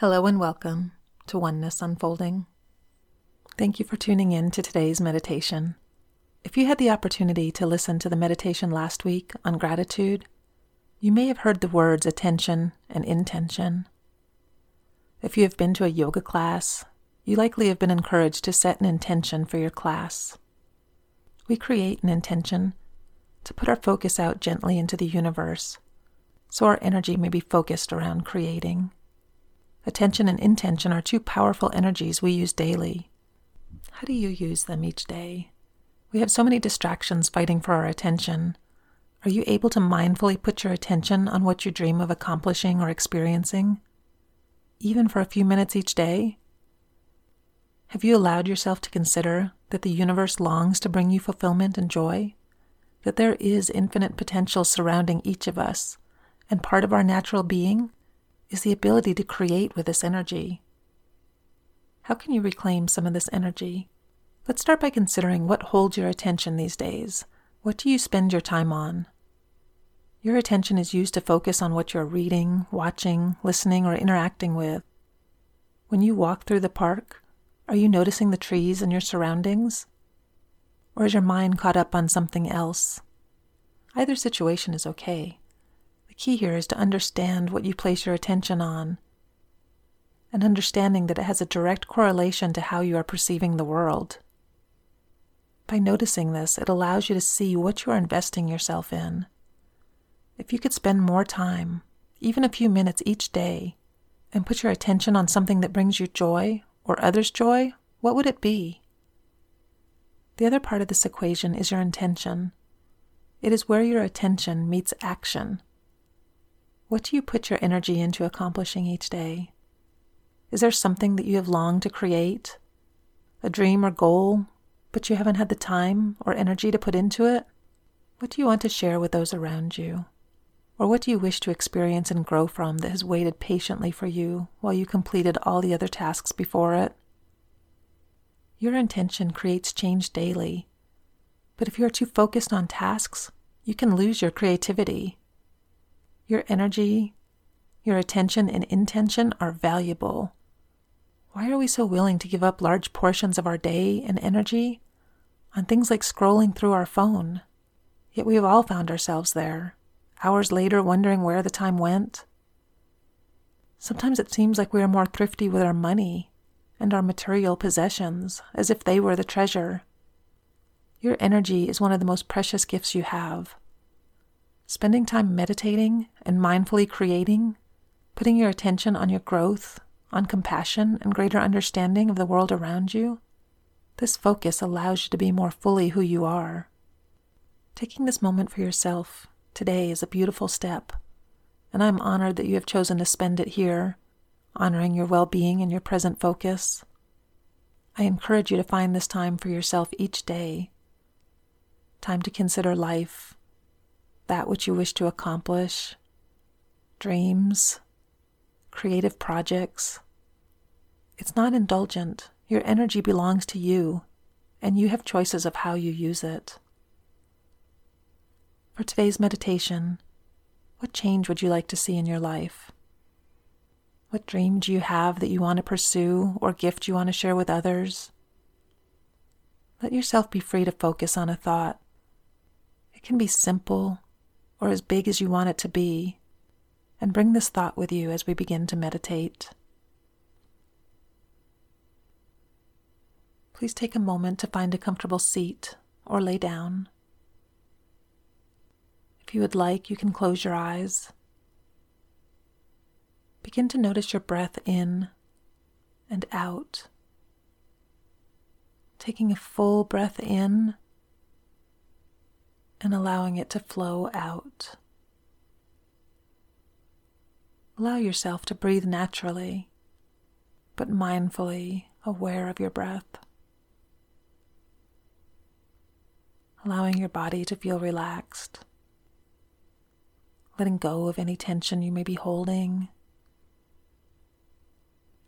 Hello and welcome to Oneness Unfolding. Thank you for tuning in to today's meditation. If you had the opportunity to listen to the meditation last week on gratitude, you may have heard the words attention and intention. If you have been to a yoga class, you likely have been encouraged to set an intention for your class. We create an intention to put our focus out gently into the universe so our energy may be focused around creating. Attention and intention are two powerful energies we use daily. How do you use them each day? We have so many distractions fighting for our attention. Are you able to mindfully put your attention on what you dream of accomplishing or experiencing? Even for a few minutes each day? Have you allowed yourself to consider that the universe longs to bring you fulfillment and joy? That there is infinite potential surrounding each of us, and part of our natural being is the ability to create with this energy. How can you reclaim some of this energy? Let's start by considering what holds your attention these days. What do you spend your time on? Your attention is used to focus on what you're reading, watching, listening, or interacting with. When you walk through the park, are you noticing the trees and your surroundings? Or is your mind caught up on something else? Either situation is okay key here is to understand what you place your attention on, and understanding that it has a direct correlation to how you are perceiving the world. By noticing this, it allows you to see what you are investing yourself in. If you could spend more time, even a few minutes each day, and put your attention on something that brings you joy or others joy, what would it be? The other part of this equation is your intention. It is where your attention meets action. What do you put your energy into accomplishing each day? Is there something that you have longed to create? A dream or goal, but you haven't had the time or energy to put into it? What do you want to share with those around you? Or what do you wish to experience and grow from that has waited patiently for you while you completed all the other tasks before it? Your intention creates change daily. But if you are too focused on tasks, you can lose your creativity your energy, your attention, and intention are valuable. Why are we so willing to give up large portions of our day and energy on things like scrolling through our phone? Yet we have all found ourselves there, hours later wondering where the time went. Sometimes it seems like we are more thrifty with our money and our material possessions, as if they were the treasure. Your energy is one of the most precious gifts you have. Spending time meditating and mindfully creating, putting your attention on your growth, on compassion and greater understanding of the world around you, this focus allows you to be more fully who you are. Taking this moment for yourself today is a beautiful step, and I'm honored that you have chosen to spend it here, honoring your well being and your present focus. I encourage you to find this time for yourself each day. Time to consider life, that which you wish to accomplish, dreams, creative projects. It's not indulgent. Your energy belongs to you, and you have choices of how you use it. For today's meditation, what change would you like to see in your life? What dream do you have that you want to pursue or gift you want to share with others? Let yourself be free to focus on a thought. It can be simple or as big as you want it to be, and bring this thought with you as we begin to meditate. Please take a moment to find a comfortable seat or lay down. If you would like, you can close your eyes. Begin to notice your breath in and out. Taking a full breath in and allowing it to flow out. Allow yourself to breathe naturally, but mindfully aware of your breath. Allowing your body to feel relaxed, letting go of any tension you may be holding,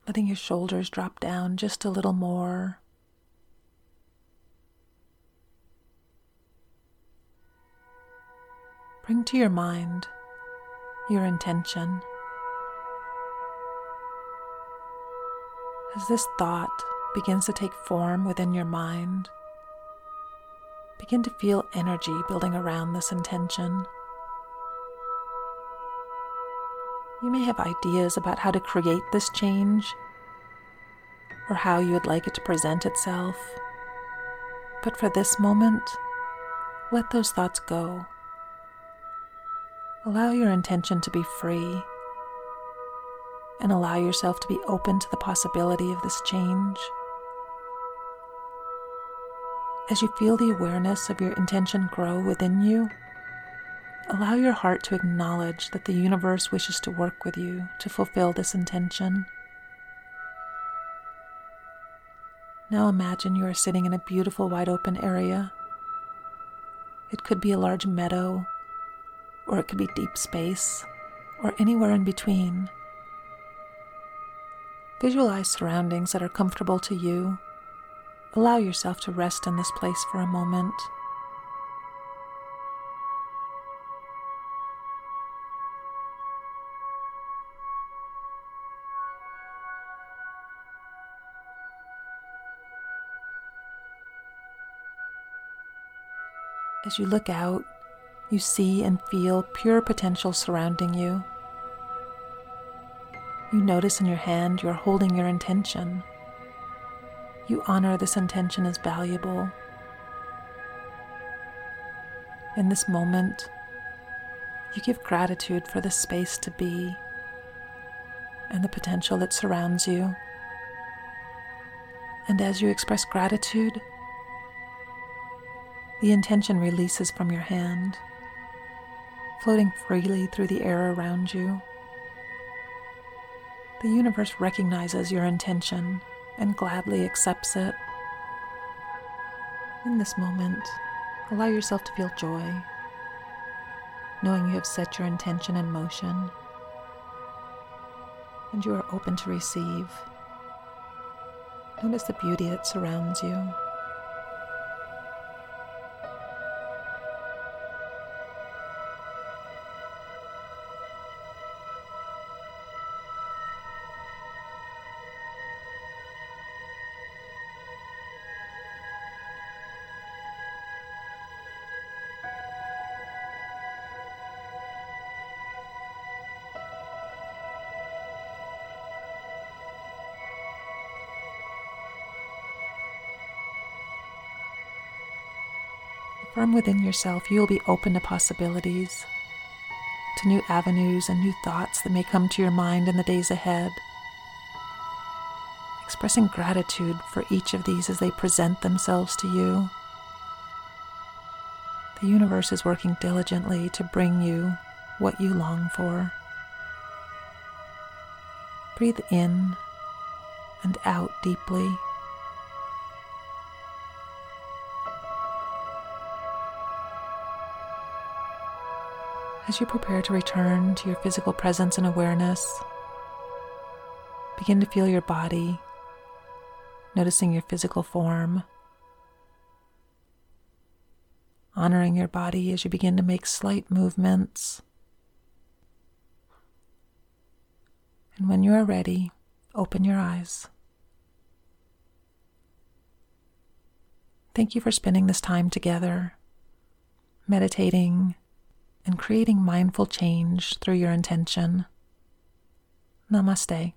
letting your shoulders drop down just a little more Bring to your mind your intention. As this thought begins to take form within your mind, begin to feel energy building around this intention. You may have ideas about how to create this change or how you would like it to present itself. But for this moment, let those thoughts go. Allow your intention to be free and allow yourself to be open to the possibility of this change. As you feel the awareness of your intention grow within you, allow your heart to acknowledge that the universe wishes to work with you to fulfill this intention. Now imagine you are sitting in a beautiful wide open area. It could be a large meadow, or it could be deep space, or anywhere in between. Visualize surroundings that are comfortable to you. Allow yourself to rest in this place for a moment. As you look out, you see and feel pure potential surrounding you. You notice in your hand you're holding your intention. You honor this intention as valuable. In this moment, you give gratitude for the space to be and the potential that surrounds you. And as you express gratitude, the intention releases from your hand, floating freely through the air around you. The universe recognizes your intention and gladly accepts it. In this moment, allow yourself to feel joy, knowing you have set your intention in motion and you are open to receive. Notice the beauty that surrounds you. From within yourself, you will be open to possibilities, to new avenues and new thoughts that may come to your mind in the days ahead. Expressing gratitude for each of these as they present themselves to you. The universe is working diligently to bring you what you long for. Breathe in and out deeply. As you prepare to return to your physical presence and awareness, begin to feel your body, noticing your physical form, honoring your body as you begin to make slight movements. And when you are ready, open your eyes. Thank you for spending this time together, meditating and creating mindful change through your intention. Namaste.